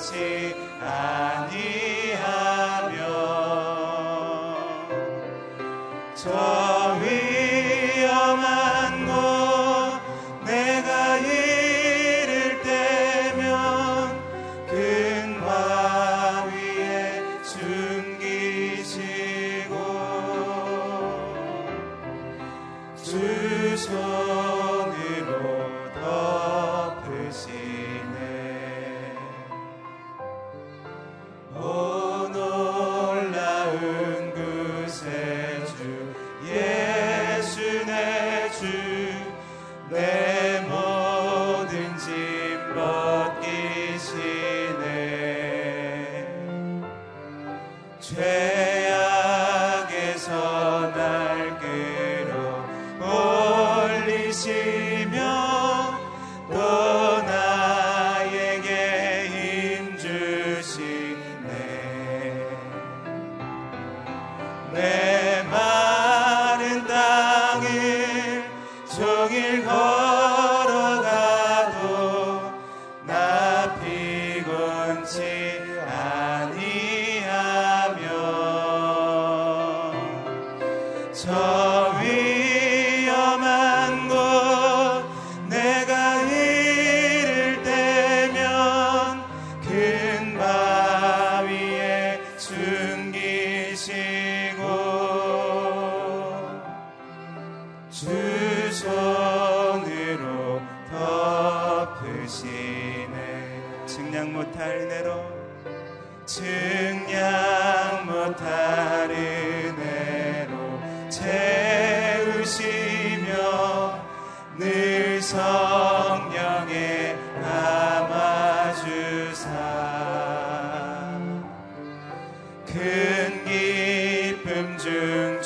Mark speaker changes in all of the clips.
Speaker 1: 같이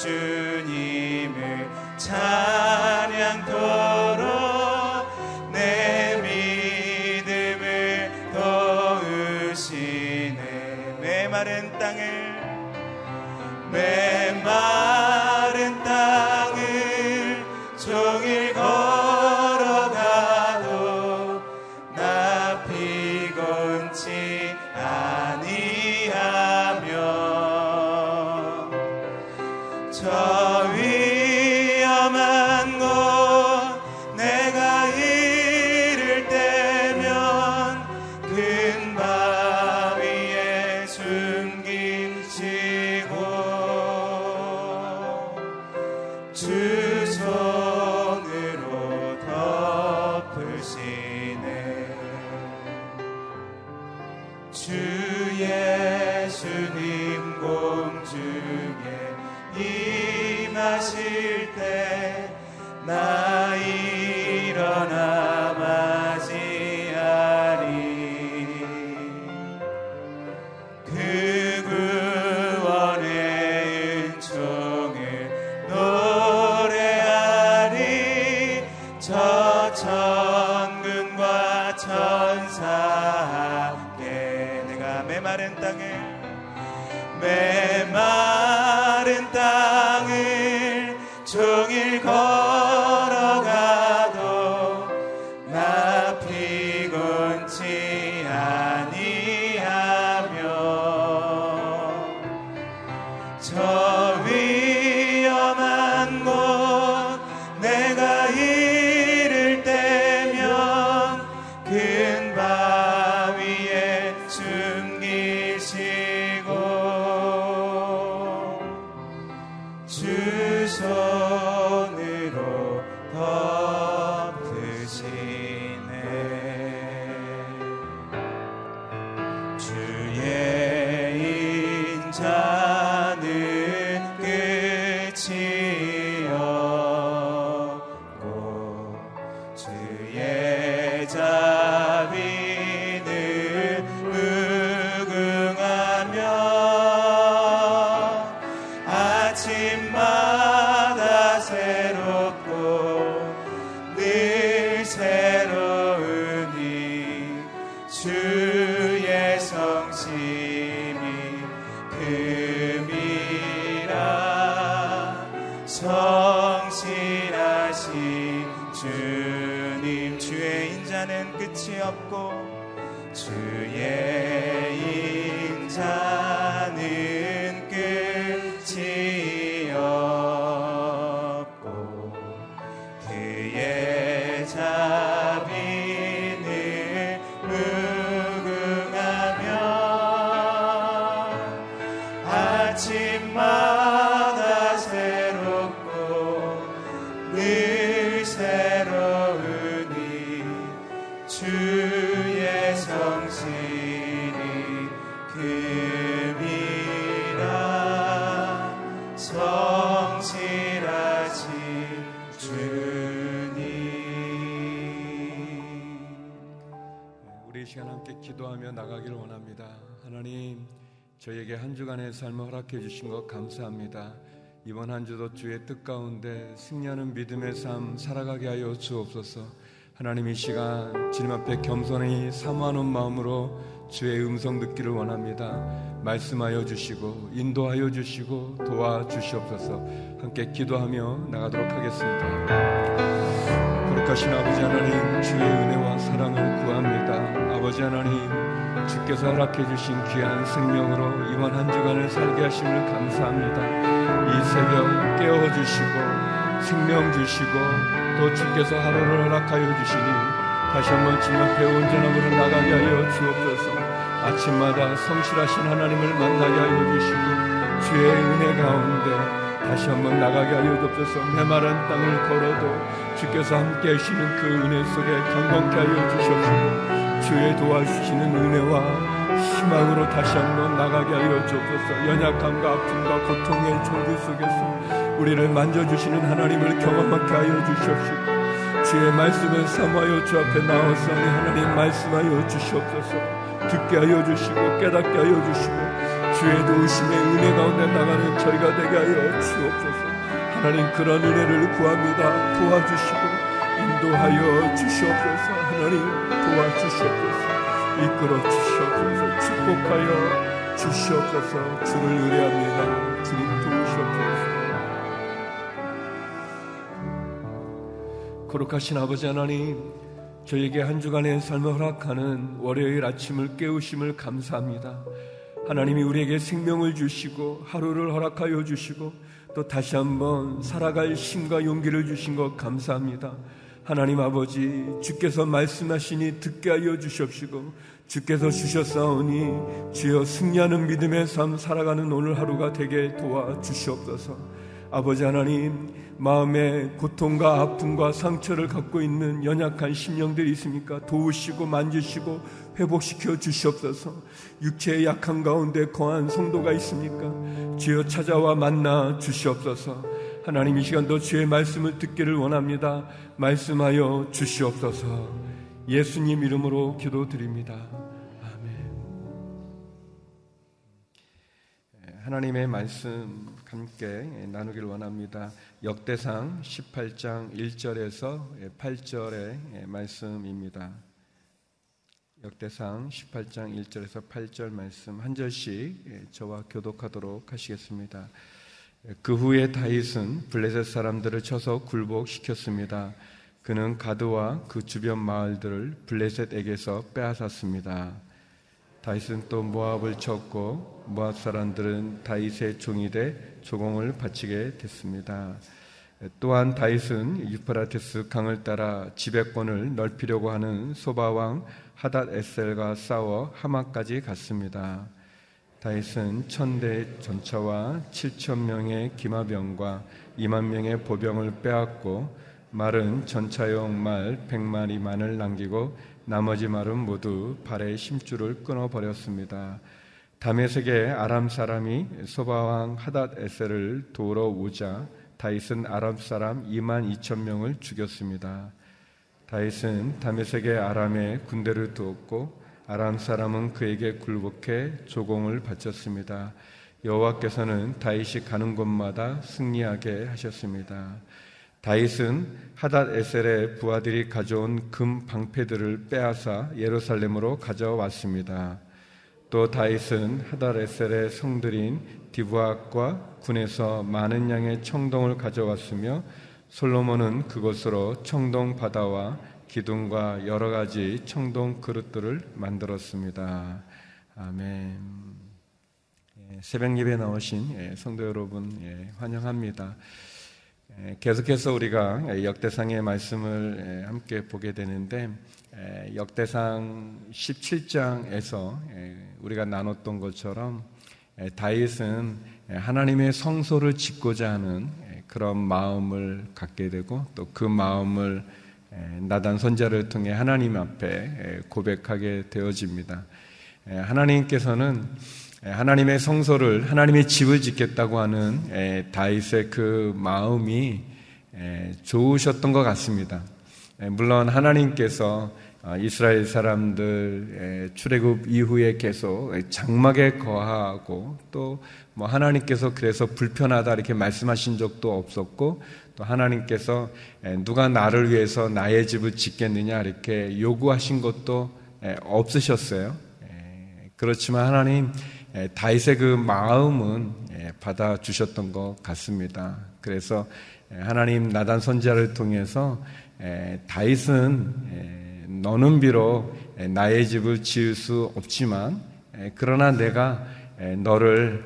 Speaker 1: Jésus. 주 예수님 공중에 임하실
Speaker 2: 때 나의 기도하며 나가기를 원합니다. 하나님, 저에게 한 주간의 삶을 허락해 주신 것 감사합니다. 이번 한 주도 주의 뜻 가운데 승리하는 믿음의 삶 살아가게 하여 주옵소서. 하나님 이 시간 주님 앞에 겸손히 사모하는 마음으로 주의 음성 듣기를 원합니다. 말씀하여 주시고 인도하여 주시고 도와 주시옵소서. 함께 기도하며 나가도록 하겠습니다. 거룩하신 아버지 하나님 주의 은혜와 사랑을 구합니다. 하나님 주께서 허락해 주신 귀한 생명으로 이번 한 주간을 살게 하심을 감사합니다. 이 새벽 깨워 주시고 생명 주시고 또 주께서 하루를 허락하여 주시니 다시 한번 주님 앞에 온전함으로 나가게 하여 주옵소서. 아침마다 성실하신 하나님을 만나게 하여 주시고 주의 은혜 가운데 다시 한번 나가게 하여 주옵소서 메마른 땅을 걸어도 주께서 함께 하시는 그 은혜 속에 경건케 하여 주시옵소서 주의 도와주시는 은혜와 희망으로 다시 한번 나가게 하여 주옵소서. 연약함과 아픔과 고통의 종교 속에서 우리를 만져주시는 하나님을 경험하게 하여 주시옵시고 주의 말씀을 사모하여 주 앞에 나와서 하나님 말씀하여 주시옵소서. 듣게 하여 주시고 깨닫게 하여 주시고 주의 도우심의 은혜 가운데 나가는 저희가 되게 하여 주옵소서. 하나님 그런 은혜를 구합니다. 도와주시고 인도하여 주시옵소서 하나님 도와주시옵소서. 이끌어 주시옵소서. 축복하여 주시옵소서. 주를 의뢰합니다. 주님 도우시옵소서. 거룩하신 아버지 하나님 저에게 한 주간의 삶을 허락하는 월요일 아침을 깨우심을 감사합니다. 하나님이 우리에게 생명을 주시고 하루를 허락하여 주시고 또 다시 한번 살아갈 힘과 용기를 주신 것 감사합니다. 하나님 아버지 주께서 말씀하시니 듣게 하여 주시옵시고 주께서 주셨사오니 주여 승리하는 믿음의 삶 살아가는 오늘 하루가 되게 도와 주시옵소서. 아버지 하나님 마음에 고통과 아픔과 상처를 갖고 있는 연약한 심령들이 있습니까? 도우시고 만지시고 회복시켜 주시옵소서. 육체의 약한 가운데 거한 성도가 있습니까? 주여 찾아와 만나 주시옵소서. 하나님 이 시간도 주의 말씀을 듣기를 원합니다. 말씀하여 주시옵소서. 예수님 이름으로 기도드립니다. 아멘. 하나님의 말씀 함께 나누기를 원합니다. 역대상 18장 1절에서 8절의 말씀입니다. 역대상 18장 1절에서 8절 말씀 한 절씩 저와 교독하도록 하시겠습니다. 그 후에 다윗은 블레셋 사람들을 쳐서 굴복시켰습니다. 그는 가드와 그 주변 마을들을 블레셋에게서 빼앗았습니다. 다윗은 또 모압을 쳤고 모압 사람들은 다윗의 종이 돼 조공을 바치게 됐습니다. 또한 다윗은 유프라테스 강을 따라 지배권을 넓히려고 하는 소바왕 하닷 에셀과 싸워 하마까지 갔습니다. 다윗은 천대 전차와 7천 명의 기마병과 2만 명의 보병을 빼앗고 말은 전차용 말 100마리만을 남기고 나머지 말은 모두 발의 심줄을 끊어 버렸습니다. 다메섹의 아람 사람이 소바왕 하닷 에셀을 도우러 오자 다윗은 아람 사람 2만 2천 명을 죽였습니다. 다윗은 다메섹의 아람에 군대를 두었고 아람 사람은 그에게 굴복해 조공을 바쳤습니다. 여호와께서는 다윗이 가는 곳마다 승리하게 하셨습니다. 다윗은 하닷 에셀의 부하들이 가져온 금 방패들을 빼앗아 예루살렘으로 가져왔습니다. 또 다윗은 하닷 에셀의 성들인 디브아과 군에서 많은 양의 청동을 가져왔으며 솔로몬은 그곳으로 청동 바다와 기둥과 여러 가지 청동 그릇들을 만들었습니다. 아멘. 예, 새벽 예배 나오신 예, 성도 여러분 예, 환영합니다. 계속해서 우리가 역대상의 말씀을 함께 보게 되는데 역대상 17장에서 우리가 나눴던 것처럼 다윗은 하나님의 성소를 짓고자 하는 그런 마음을 갖게 되고 또 그 마음을 나단 선자를 통해 하나님 앞에 고백하게 되어집니다. 하나님께서는 하나님의 성소를 하나님의 집을 짓겠다고 하는 다윗의 그 마음이 좋으셨던 것 같습니다. 물론 하나님께서 어, 이스라엘 사람들 출애굽 이후에 계속 장막에 거하고 또 뭐 하나님께서 그래서 불편하다 이렇게 말씀하신 적도 없었고 또 하나님께서 누가 나를 위해서 나의 집을 짓겠느냐 이렇게 요구하신 것도 없으셨어요. 그렇지만 하나님 다윗의 그 마음은 받아 주셨던 것 같습니다. 그래서 하나님 나단 선지자를 통해서 다윗은 너는 비록 나의 집을 지을 수 없지만 그러나 내가 너를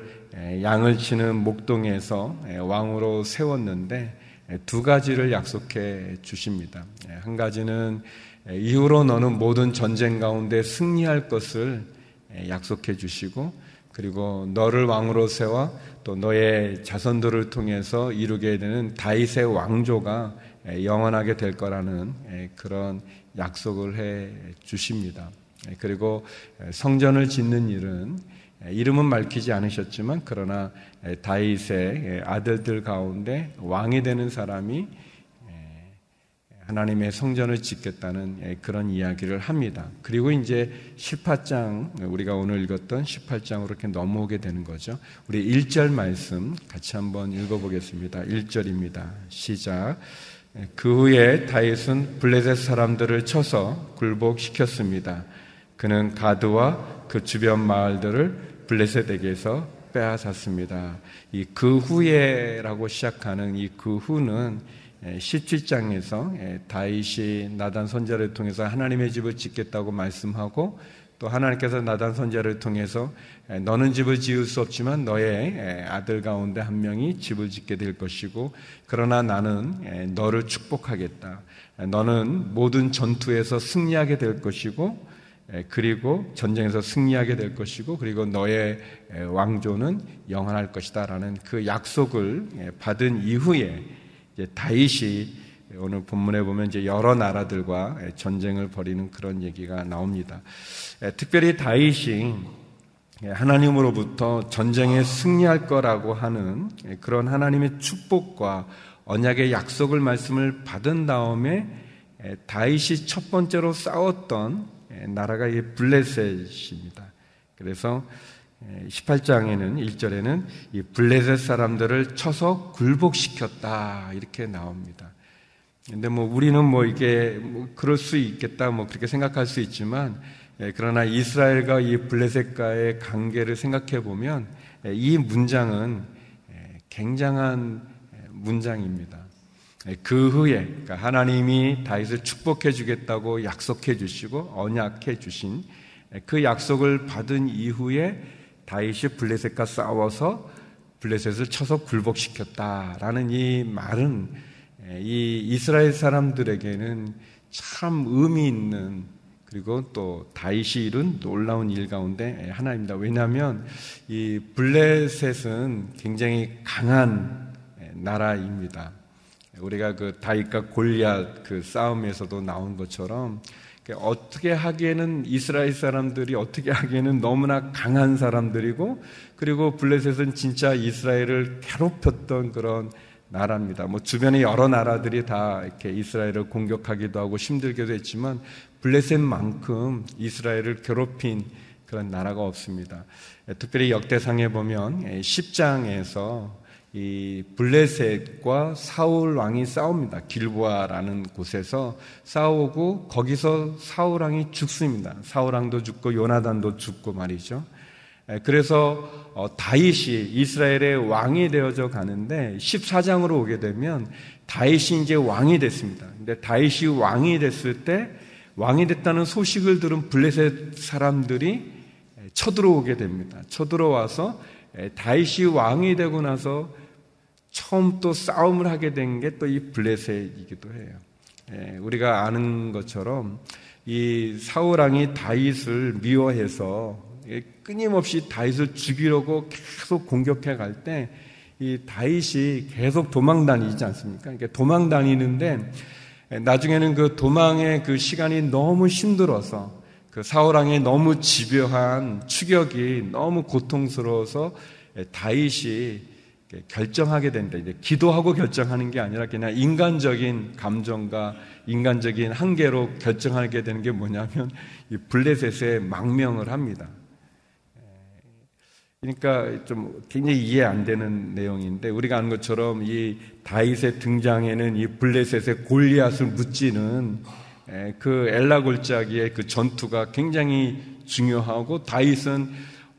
Speaker 2: 양을 치는 목동에서 왕으로 세웠는데 두 가지를 약속해 주십니다. 한 가지는 이후로 너는 모든 전쟁 가운데 승리할 것을 약속해 주시고 그리고 너를 왕으로 세워 또 너의 자손들을 통해서 이루게 되는 다윗의 왕조가 영원하게 될 거라는 그런 약속을 해 주십니다. 그리고 성전을 짓는 일은 이름은 밝히지 않으셨지만 그러나 다윗의 아들들 가운데 왕이 되는 사람이 하나님의 성전을 짓겠다는 예, 그런 이야기를 합니다. 그리고 이제 18장, 우리가 오늘 읽었던 18장으로 이렇게 넘어오게 되는 거죠. 우리 1절 말씀 같이 한번 읽어보겠습니다. 1절입니다. 시작. 예, 그 후에 다윗은 블레셋 사람들을 쳐서 굴복시켰습니다. 그는 가드와 그 주변 마을들을 블레셋에게서 빼앗았습니다. 이 그 후에라고 시작하는 이 그 후는 17장에서 예, 예, 다윗이 나단 선자를 통해서 하나님의 집을 짓겠다고 말씀하고 또 하나님께서 나단 선자를 통해서 예, 너는 집을 지을 수 없지만 너의 아들 가운데 한 명이 집을 짓게 될 것이고 그러나 나는 너를 축복하겠다. 너는 모든 전투에서 승리하게 될 것이고 그리고 전쟁에서 승리하게 될 것이고 그리고 너의 왕조는 영원할 것이다라는 그 약속을 받은 이후에 다윗이 오늘 본문에 보면 이제 여러 나라들과 전쟁을 벌이는 그런 얘기가 나옵니다. 특별히 다윗이 하나님으로부터 전쟁에 승리할 거라고 하는 그런 하나님의 축복과 언약의 약속을 말씀을 받은 다음에 다윗이 첫 번째로 싸웠던 나라가 블레셋입니다. 그래서 18장에는 1절에는 이 블레셋 사람들을 쳐서 굴복시켰다 이렇게 나옵니다. 근데 뭐 우리는 뭐 이게 뭐 그럴 수 있겠다 뭐 그렇게 생각할 수 있지만 예, 그러나 이스라엘과 이 블레셋과의 관계를 생각해 보면 예, 이 문장은 예, 굉장한 문장입니다. 그 후에 그러니까 하나님이 다윗을 축복해 주겠다고 약속해 주시고 언약해 주신 그 약속을 받은 이후에 다윗이 블레셋과 싸워서 블레셋을 쳐서 굴복시켰다라는 이 말은 이 이스라엘 사람들에게는 참 의미 있는 그리고 또 다윗이 이룬 놀라운 일 가운데 하나입니다. 왜냐하면 이 블레셋은 굉장히 강한 나라입니다. 우리가 그 다윗과 골리앗 그 싸움에서도 나온 것처럼 어떻게 하기에는 이스라엘 사람들이 어떻게 하기에는 너무나 강한 사람들이고 그리고 블레셋은 진짜 이스라엘을 괴롭혔던 그런 나라입니다. 뭐 주변에 여러 나라들이 다 이렇게 이스라엘을 공격하기도 하고 힘들게도 했지만 블레셋만큼 이스라엘을 괴롭힌 그런 나라가 없습니다. 특별히 역대상에 보면 10장에서 이 블레셋과 사울 왕이 싸웁니다. 길보아라는 곳에서 싸우고 거기서 사울 왕이 죽습니다. 사울 왕도 죽고 요나단도 죽고 말이죠. 그래서 어, 다윗이 이스라엘의 왕이 되어져 가는데 14장으로 오게 되면 다윗이 이제 왕이 됐습니다. 근데 다윗이 왕이 됐을 때 왕이 됐다는 소식을 들은 블레셋 사람들이 쳐들어오게 됩니다. 쳐들어와서 다윗이 왕이 되고 나서 처음 또 싸움을 하게 된 게 또 이 블레셋이기도 해요. 우리가 아는 것처럼 이 사울 왕이 다윗을 미워해서 끊임없이 다윗을 죽이려고 계속 공격해 갈 때 이 다윗이 계속 도망 다니지 않습니까? 그러니까 도망 다니는데 나중에는 그 도망의 그 시간이 너무 힘들어서 그 사울왕의 너무 집요한 추격이 너무 고통스러워서 다윗이 결정하게 된다. 이제 기도하고 결정하는 게 아니라 그냥 인간적인 감정과 인간적인 한계로 결정하게 되는 게 뭐냐면 이 블레셋에 망명을 합니다. 그러니까 좀 굉장히 이해 안 되는 내용인데 우리가 아는 것처럼 이 다윗의 등장에는 이 블레셋의 골리앗을 묻지는 그 엘라 골짜기의 그 전투가 굉장히 중요하고 다윗은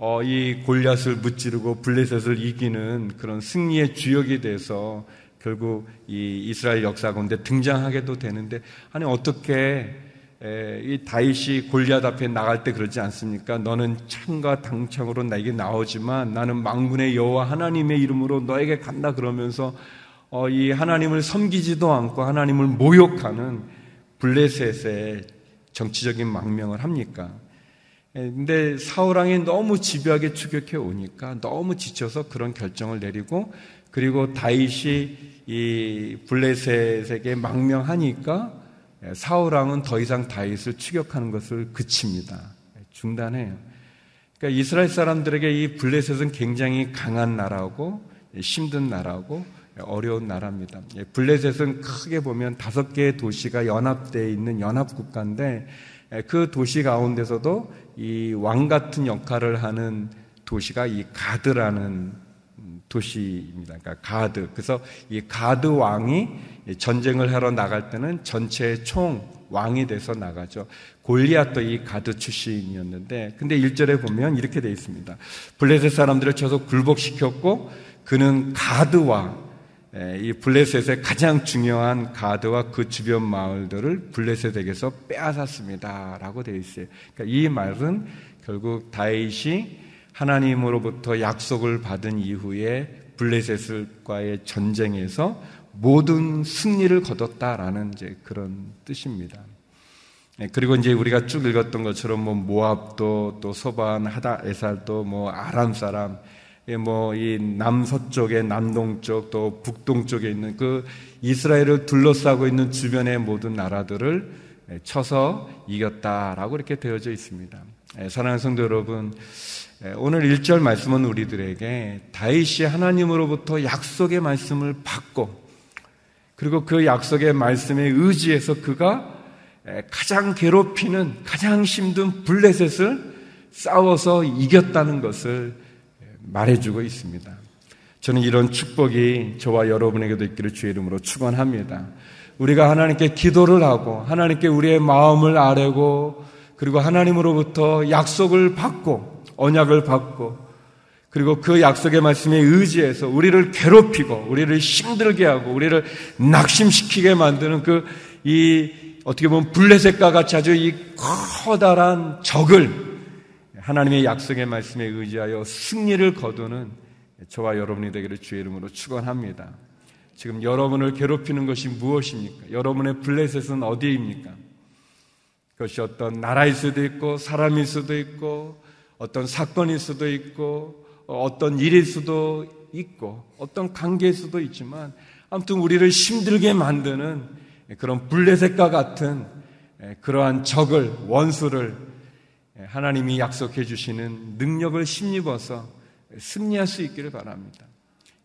Speaker 2: 어, 이 골리앗을 무찌르고 블레셋을 이기는 그런 승리의 주역이 돼서 결국 이 이스라엘 역사 가운데 등장하게도 되는데 아니 어떻게 이 다윗이 골리앗 앞에 나갈 때 그러지 않습니까? 너는 창과 당창으로 나에게 나오지만 나는 망군의 여호와 하나님의 이름으로 너에게 간다 그러면서 어, 이 하나님을 섬기지도 않고 하나님을 모욕하는 블레셋의 정치적인 망명을 합니까? 근데 사울왕이 너무 집요하게 추격해 오니까 너무 지쳐서 그런 결정을 내리고 그리고 다윗이 이 블레셋에게 망명하니까 사울왕은 더 이상 다윗을 추격하는 것을 그칩니다. 중단해요. 그러니까 이스라엘 사람들에게 이 블레셋은 굉장히 강한 나라고 힘든 나라고 어려운 나라입니다. 블레셋은 크게 보면 다섯 개의 도시가 연합되어 있는 연합국가인데 그 도시 가운데서도 이 왕 같은 역할을 하는 도시가 이 가드라는 도시입니다. 그러니까 가드. 그래서 이 가드 왕이 전쟁을 하러 나갈 때는 전체 총 왕이 돼서 나가죠. 골리앗도 이 가드 출신이었는데, 근데 1절에 보면 이렇게 되어 있습니다. 블레셋 사람들을 쳐서 굴복시켰고, 그는 가드와 이 블레셋의 가장 중요한 가드와 그 주변 마을들을 블레셋에게서 빼앗았습니다. 라고 되어 있어요. 그러니까 이 말은 결국 다윗이 하나님으로부터 약속을 받은 이후에 블레셋과의 전쟁에서 모든 승리를 거뒀다라는 이제 그런 뜻입니다. 네, 그리고 이제 우리가 쭉 읽었던 것처럼 뭐 모압도 또 소반 하다 에살도 뭐 아람 사람 예, 뭐 이 남서쪽에 남동쪽 또 북동쪽에 있는 그 이스라엘을 둘러싸고 있는 주변의 모든 나라들을 예, 쳐서 이겼다라고 이렇게 되어져 있습니다. 예, 사랑하는 성도 여러분, 오늘 1절 말씀은 우리들에게 다윗이 하나님으로부터 약속의 말씀을 받고 그리고 그 약속의 말씀에 의지해서 그가 가장 괴롭히는 가장 힘든 블레셋을 싸워서 이겼다는 것을 말해주고 있습니다. 저는 이런 축복이 저와 여러분에게도 있기를 주의 이름으로 축원합니다. 우리가 하나님께 기도를 하고 하나님께 우리의 마음을 아뢰고 그리고 하나님으로부터 약속을 받고 언약을 받고 그리고 그 약속의 말씀에 의지해서 우리를 괴롭히고 우리를 힘들게 하고 우리를 낙심시키게 만드는 그 이 어떻게 보면 블레셋과 같이 아주 이 커다란 적을 하나님의 약속의 말씀에 의지하여 승리를 거두는 저와 여러분이 되기를 주의 이름으로 축원합니다. 지금 여러분을 괴롭히는 것이 무엇입니까? 여러분의 블레셋은 어디입니까? 그것이 어떤 나라일 수도 있고 사람일 수도 있고 어떤 사건일 수도 있고 어떤 일일 수도 있고 어떤 관계일 수도 있지만 아무튼 우리를 힘들게 만드는 그런 블레셋과 같은 그러한 적을 원수를 하나님이 약속해 주시는 능력을 힘입어서 승리할 수 있기를 바랍니다.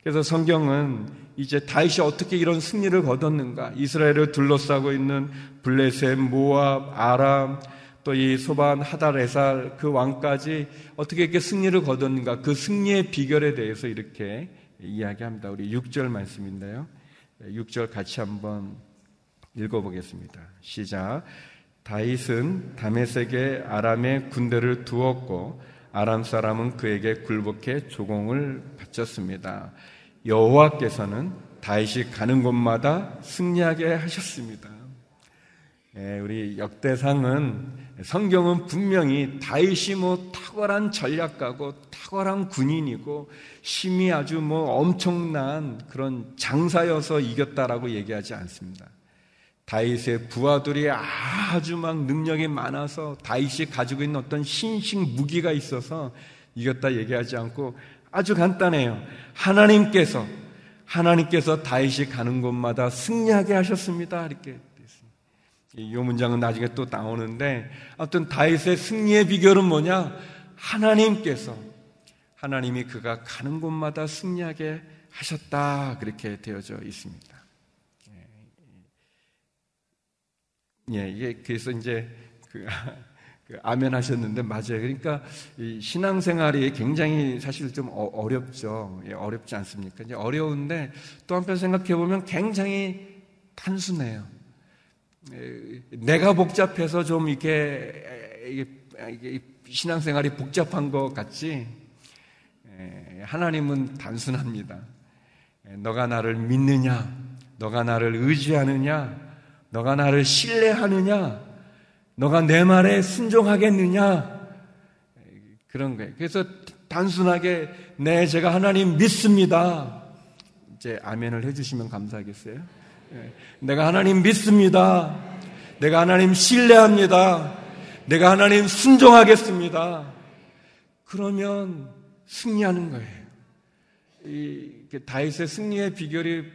Speaker 2: 그래서 성경은 이제 다윗이 어떻게 이런 승리를 거뒀는가? 이스라엘을 둘러싸고 있는 블레셋, 모압, 아람, 또 이 소반, 하달에살 그 왕까지 어떻게 이렇게 승리를 거뒀는가? 그 승리의 비결에 대해서 이렇게 이야기합니다. 우리 6절 말씀인데요. 6절 같이 한번 읽어보겠습니다. 시작. 다윗은 다메섹에 아람의 군대를 두었고 아람 사람은 그에게 굴복해 조공을 바쳤습니다. 여호와께서는 다윗이 가는 곳마다 승리하게 하셨습니다. 예, 우리 역대상은 성경은 분명히 다윗이 뭐 탁월한 전략가고 탁월한 군인이고 힘이 아주 뭐 엄청난 그런 장사여서 이겼다라고 얘기하지 않습니다. 다윗의 부하들이 아주 막 능력이 많아서 다윗이 가지고 있는 어떤 신식 무기가 있어서 이겼다 얘기하지 않고 아주 간단해요. 하나님께서 하나님께서 다윗이 가는 곳마다 승리하게 하셨습니다. 이렇게 이 문장은 나중에 또 나오는데 아무튼 다윗의 승리의 비결은 뭐냐? 하나님께서 하나님이 그가 가는 곳마다 승리하게 하셨다 그렇게 되어져 있습니다. 예, 이게 그래서 이제 그, 그 아멘 하셨는데 맞아요. 그러니까 이 신앙생활이 굉장히 사실 좀 어, 렵죠 예, 어렵지 않습니까? 이제 어려운데 또 한편 생각해 보면 굉장히 단순해요. 예, 내가 복잡해서 좀 이렇게 신앙생활이 복잡한 것 같지 예, 하나님은 단순합니다. 예, 너가 나를 믿느냐, 너가 나를 의지하느냐, 너가 나를 신뢰하느냐, 너가 내 말에 순종하겠느냐 그런 거예요. 그래서 단순하게 네 제가 하나님 믿습니다. 이제 아멘을 해주시면 감사하겠어요. 예. 내가 하나님 믿습니다. 내가 하나님 신뢰합니다. 내가 하나님 순종하겠습니다. 그러면 승리하는 거예요. 이 다윗의 승리의 비결이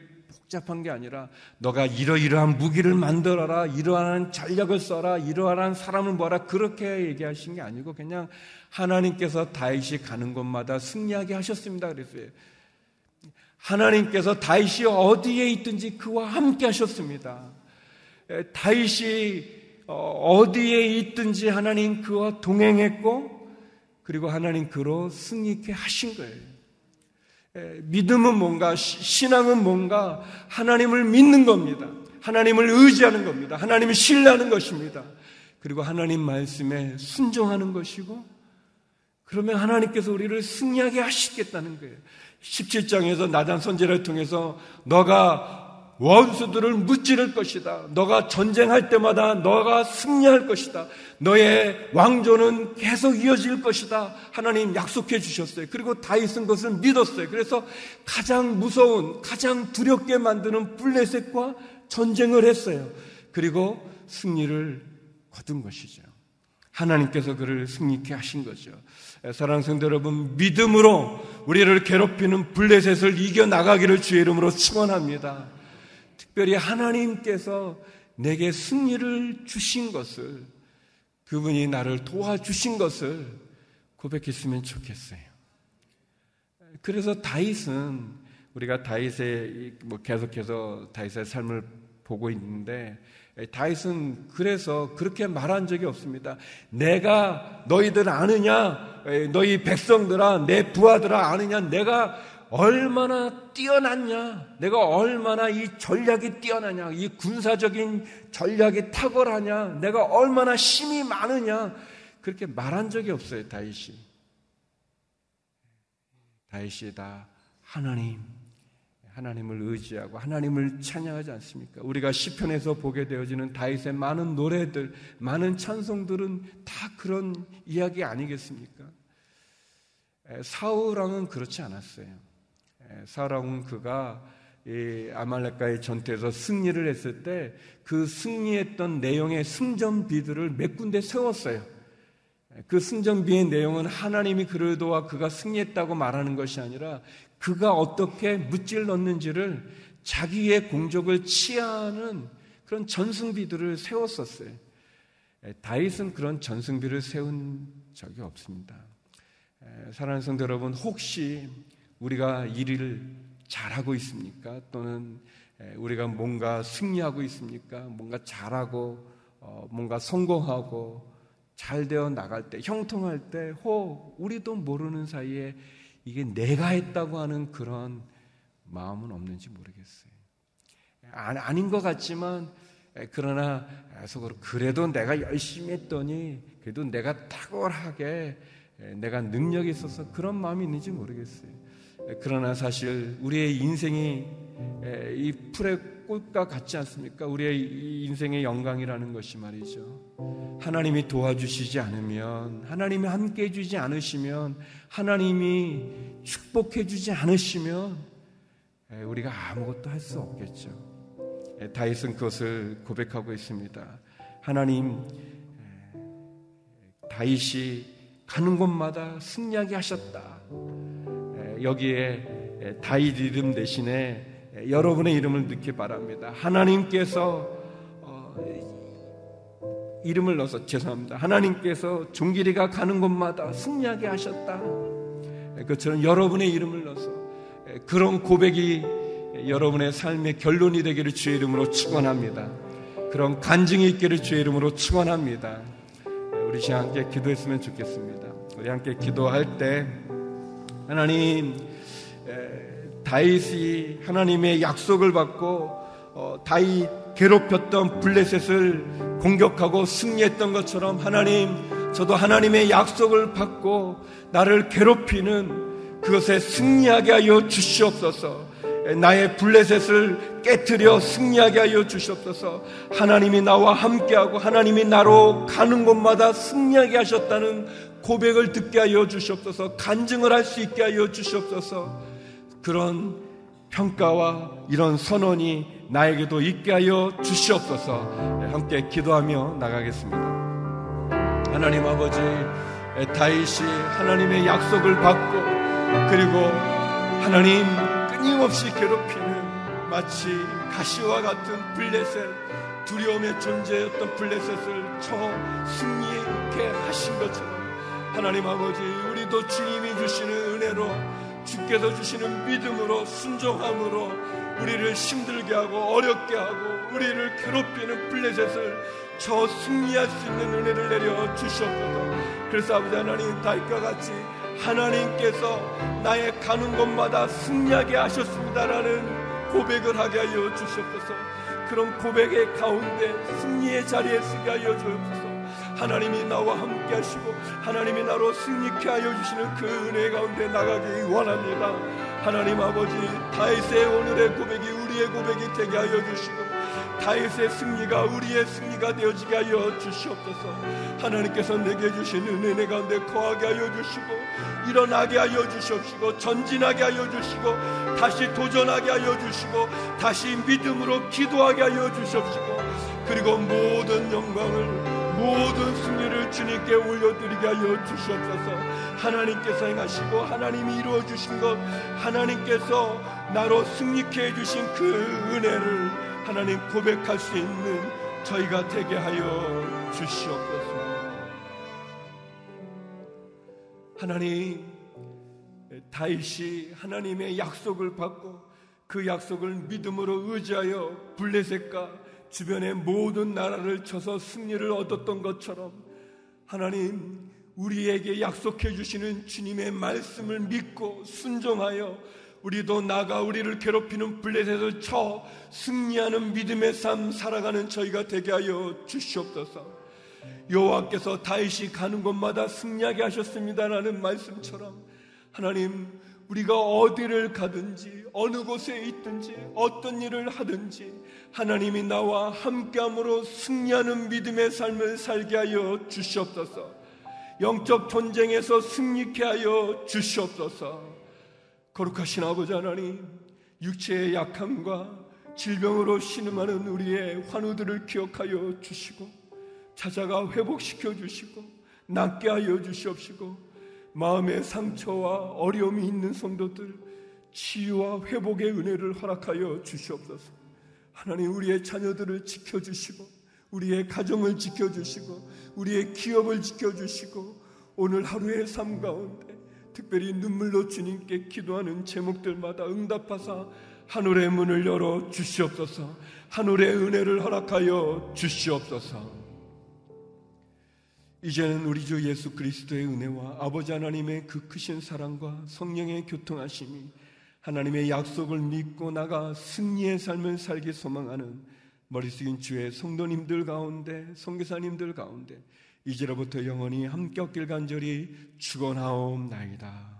Speaker 2: 복잡한 게 아니라 너가 이러이러한 무기를 만들어라, 이러한 전략을 써라, 이러한 사람을 모아라 그렇게 얘기하신 게 아니고 그냥 하나님께서 다윗이 가는 곳마다 승리하게 하셨습니다. 그랬어요. 하나님께서 다윗이 어디에 있든지 그와 함께 하셨습니다. 다윗이 어, 어디에 있든지 하나님 그와 동행했고 그리고 하나님 그로 승리케 하신 거예요. 믿음은 뭔가 신앙은 뭔가 하나님을 믿는 겁니다. 하나님을 의지하는 겁니다. 하나님을 신뢰하는 것입니다. 그리고 하나님 말씀에 순종하는 것이고 그러면 하나님께서 우리를 승리하게 하시겠다는 거예요. 17장에서 나단 선제를 통해서 너가 원수들을 무찌를 것이다. 너가 전쟁할 때마다 너가 승리할 것이다. 너의 왕조는 계속 이어질 것이다. 하나님 약속해 주셨어요. 그리고 다윗은 것을 믿었어요. 그래서 가장 무서운, 가장 두렵게 만드는 블레셋과 전쟁을 했어요. 그리고 승리를 거둔 것이죠. 하나님께서 그를 승리케 하신 거죠. 사랑하는 성도 여러분, 믿음으로 우리를 괴롭히는 블레셋을 이겨나가기를 주의 이름으로 축원합니다. 특별히 하나님께서 내게 승리를 주신 것을 그분이 나를 도와주신 것을 고백했으면 좋겠어요. 그래서 다윗은 우리가 다윗의 뭐 계속해서 다윗의 삶을 보고 있는데 다윗은 그래서 그렇게 말한 적이 없습니다. 내가 너희들 아느냐? 너희 백성들아, 내 부하들아 아느냐? 내가 얼마나 뛰어났냐? 내가 얼마나 이 전략이 뛰어나냐? 이 군사적인 전략이 탁월하냐? 내가 얼마나 힘이 많으냐? 그렇게 말한 적이 없어요, 다윗이. 다윗이 다 하나님, 하나님을 의지하고 하나님을 찬양하지 않습니까? 우리가 시편에서 보게 되어지는 다윗의 많은 노래들, 많은 찬송들은 다 그런 이야기 아니겠습니까? 사울왕은 그렇지 않았어요. 사울왕은 그가 아말렉과의 전투에서 승리를 했을 때 그 승리했던 내용의 승전비들을 몇 군데 세웠어요. 그 승전비의 내용은 하나님이 그를 도와 그가 승리했다고 말하는 것이 아니라 그가 어떻게 무찔 넣는지를 자기의 공적을 치하하는 그런 전승비들을 세웠었어요. 다윗은 그런 전승비를 세운 적이 없습니다. 사랑하는 성도 여러분, 혹시 우리가 일을 잘하고 있습니까? 또는 우리가 뭔가 승리하고 있습니까? 뭔가 잘하고 어, 뭔가 성공하고 잘 되어 나갈 때, 형통할 때, 호 우리도 모르는 사이에 이게 내가 했다고 하는 그런 마음은 없는지 모르겠어요. 아 닌 것 같지만 그러나 속으로 그래도 내가 열심히 했더니 그래도 내가 탁월하게 내가 능력이 있어서 그런 마음이 있는지 모르겠어요. 그러나 사실 우리의 인생이 이 풀의 꽃과 같지 않습니까? 우리의 인생의 영광이라는 것이 말이죠. 하나님이 도와주시지 않으면, 하나님이 함께 해주지 않으시면, 하나님이 축복해주지 않으시면, 우리가 아무것도 할 수 없겠죠. 다윗은 그것을 고백하고 있습니다. 하나님, 다윗이 가는 곳마다 승리하게 하셨다. 여기에 다윗 이름 대신에 여러분의 이름을 넣기 바랍니다. 하나님께서 어, 이름을 넣어서 죄송합니다. 하나님께서 종길이가 가는 곳마다 승리하게 하셨다. 그처럼 여러분의 이름을 넣어서 그런 고백이 여러분의 삶의 결론이 되기를 주의 이름으로 축원합니다. 그런 간증이 있기를 주의 이름으로 축원합니다. 우리 시 함께 기도했으면 좋겠습니다. 우리 함께 기도할 때 하나님 다윗이 하나님의 약속을 받고 어, 다윗 괴롭혔던 블레셋을 공격하고 승리했던 것처럼 하나님 저도 하나님의 약속을 받고 나를 괴롭히는 그것에 승리하게 하여 주시옵소서. 나의 블레셋을 깨뜨려 승리하게 하여 주시옵소서. 하나님이 나와 함께하고 하나님이 나로 가는 곳마다 승리하게 하셨다는 고백을 듣게 하여 주시옵소서. 간증을 할 수 있게 하여 주시옵소서. 그런 평가와 이런 선언이 나에게도 있게 하여 주시옵소서 함께 기도하며 나가겠습니다. 하나님 아버지 다윗이 하나님의 약속을 받고 그리고 하나님 끊임없이 괴롭히는 마치 가시와 같은 블레셋 두려움의 존재였던 블레셋을 쳐 승리케 하신 것처럼 하나님 아버지 우리도 주님이 주시는 은혜로 주께서 주시는 믿음으로 순종함으로 우리를 힘들게 하고 어렵게 하고 우리를 괴롭히는 블레셋을 저 승리할 수 있는 은혜를 내려 주시옵소서. 그래서 아버지 하나님 다윗과 같이 하나님께서 나의 가는 곳마다 승리하게 하셨습니다라는 고백을 하게 하여 주시옵소서. 그런 고백의 가운데 승리의 자리에 서게 하여 주옵소서. 하나님이 나와 함께 하시고 하나님이 나로 승리케 하여 주시는 그 은혜 가운데 나가기 원합니다. 하나님 아버지 다윗의 오늘의 고백이 우리의 고백이 되게 하여 주시고 다윗의 승리가 우리의 승리가 되어지게 하여 주시옵소서. 하나님께서 내게 주신 은혜 가운데 거하게 하여 주시고 일어나게 하여 주시옵시고 전진하게 하여 주시고 다시 도전하게 하여 주시고 다시 믿음으로 기도하게 하여 주시옵시고 그리고 모든 영광을 모든 승리를 주님께 올려드리게 하여 주시옵소서. 하나님께서 행하시고 하나님이 이루어 주신 것 하나님께서 나로 승리케 해주신 그 은혜를 하나님 고백할 수 있는 저희가 되게 하여 주시옵소서. 하나님 다윗이 하나님의 약속을 받고 그 약속을 믿음으로 의지하여 블레셋과 주변의 모든 나라를 쳐서 승리를 얻었던 것처럼 하나님 우리에게 약속해 주시는 주님의 말씀을 믿고 순종하여 우리도 나가 우리를 괴롭히는 블레셋을 쳐 승리하는 믿음의 삶 살아가는 저희가 되게 하여 주시옵소서. 여호와께서 다윗이 가는 곳마다 승리하게 하셨습니다라는 말씀처럼 하나님 우리가 어디를 가든지 어느 곳에 있든지 어떤 일을 하든지 하나님이 나와 함께함으로 승리하는 믿음의 삶을 살게 하여 주시옵소서. 영적 전쟁에서 승리케 하여 주시옵소서. 거룩하신 아버지 하나님, 육체의 약함과 질병으로 신음하는 우리의 환우들을 기억하여 주시고 찾아가 회복시켜 주시고 낫게 하여 주시옵시고 마음의 상처와 어려움이 있는 성도들 치유와 회복의 은혜를 허락하여 주시옵소서. 하나님 우리의 자녀들을 지켜주시고 우리의 가정을 지켜주시고 우리의 기업을 지켜주시고 오늘 하루의 삶 가운데 특별히 눈물로 주님께 기도하는 제목들마다 응답하사 하늘의 문을 열어 주시옵소서 하늘의 은혜를 허락하여 주시옵소서 이제는 우리 주 예수 그리스도의 은혜와 아버지 하나님의 그 크신 사랑과 성령의 교통하심이 하나님의 약속을 믿고 나가 승리의 삶을 살기 소망하는 머리 숙인 주의 성도님들 가운데 성교사님들 가운데 이제로부터 영원히 함께 없길 간절히 축원하옵나이다.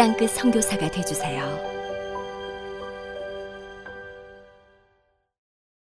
Speaker 3: 땅끝 성교사가 되주세요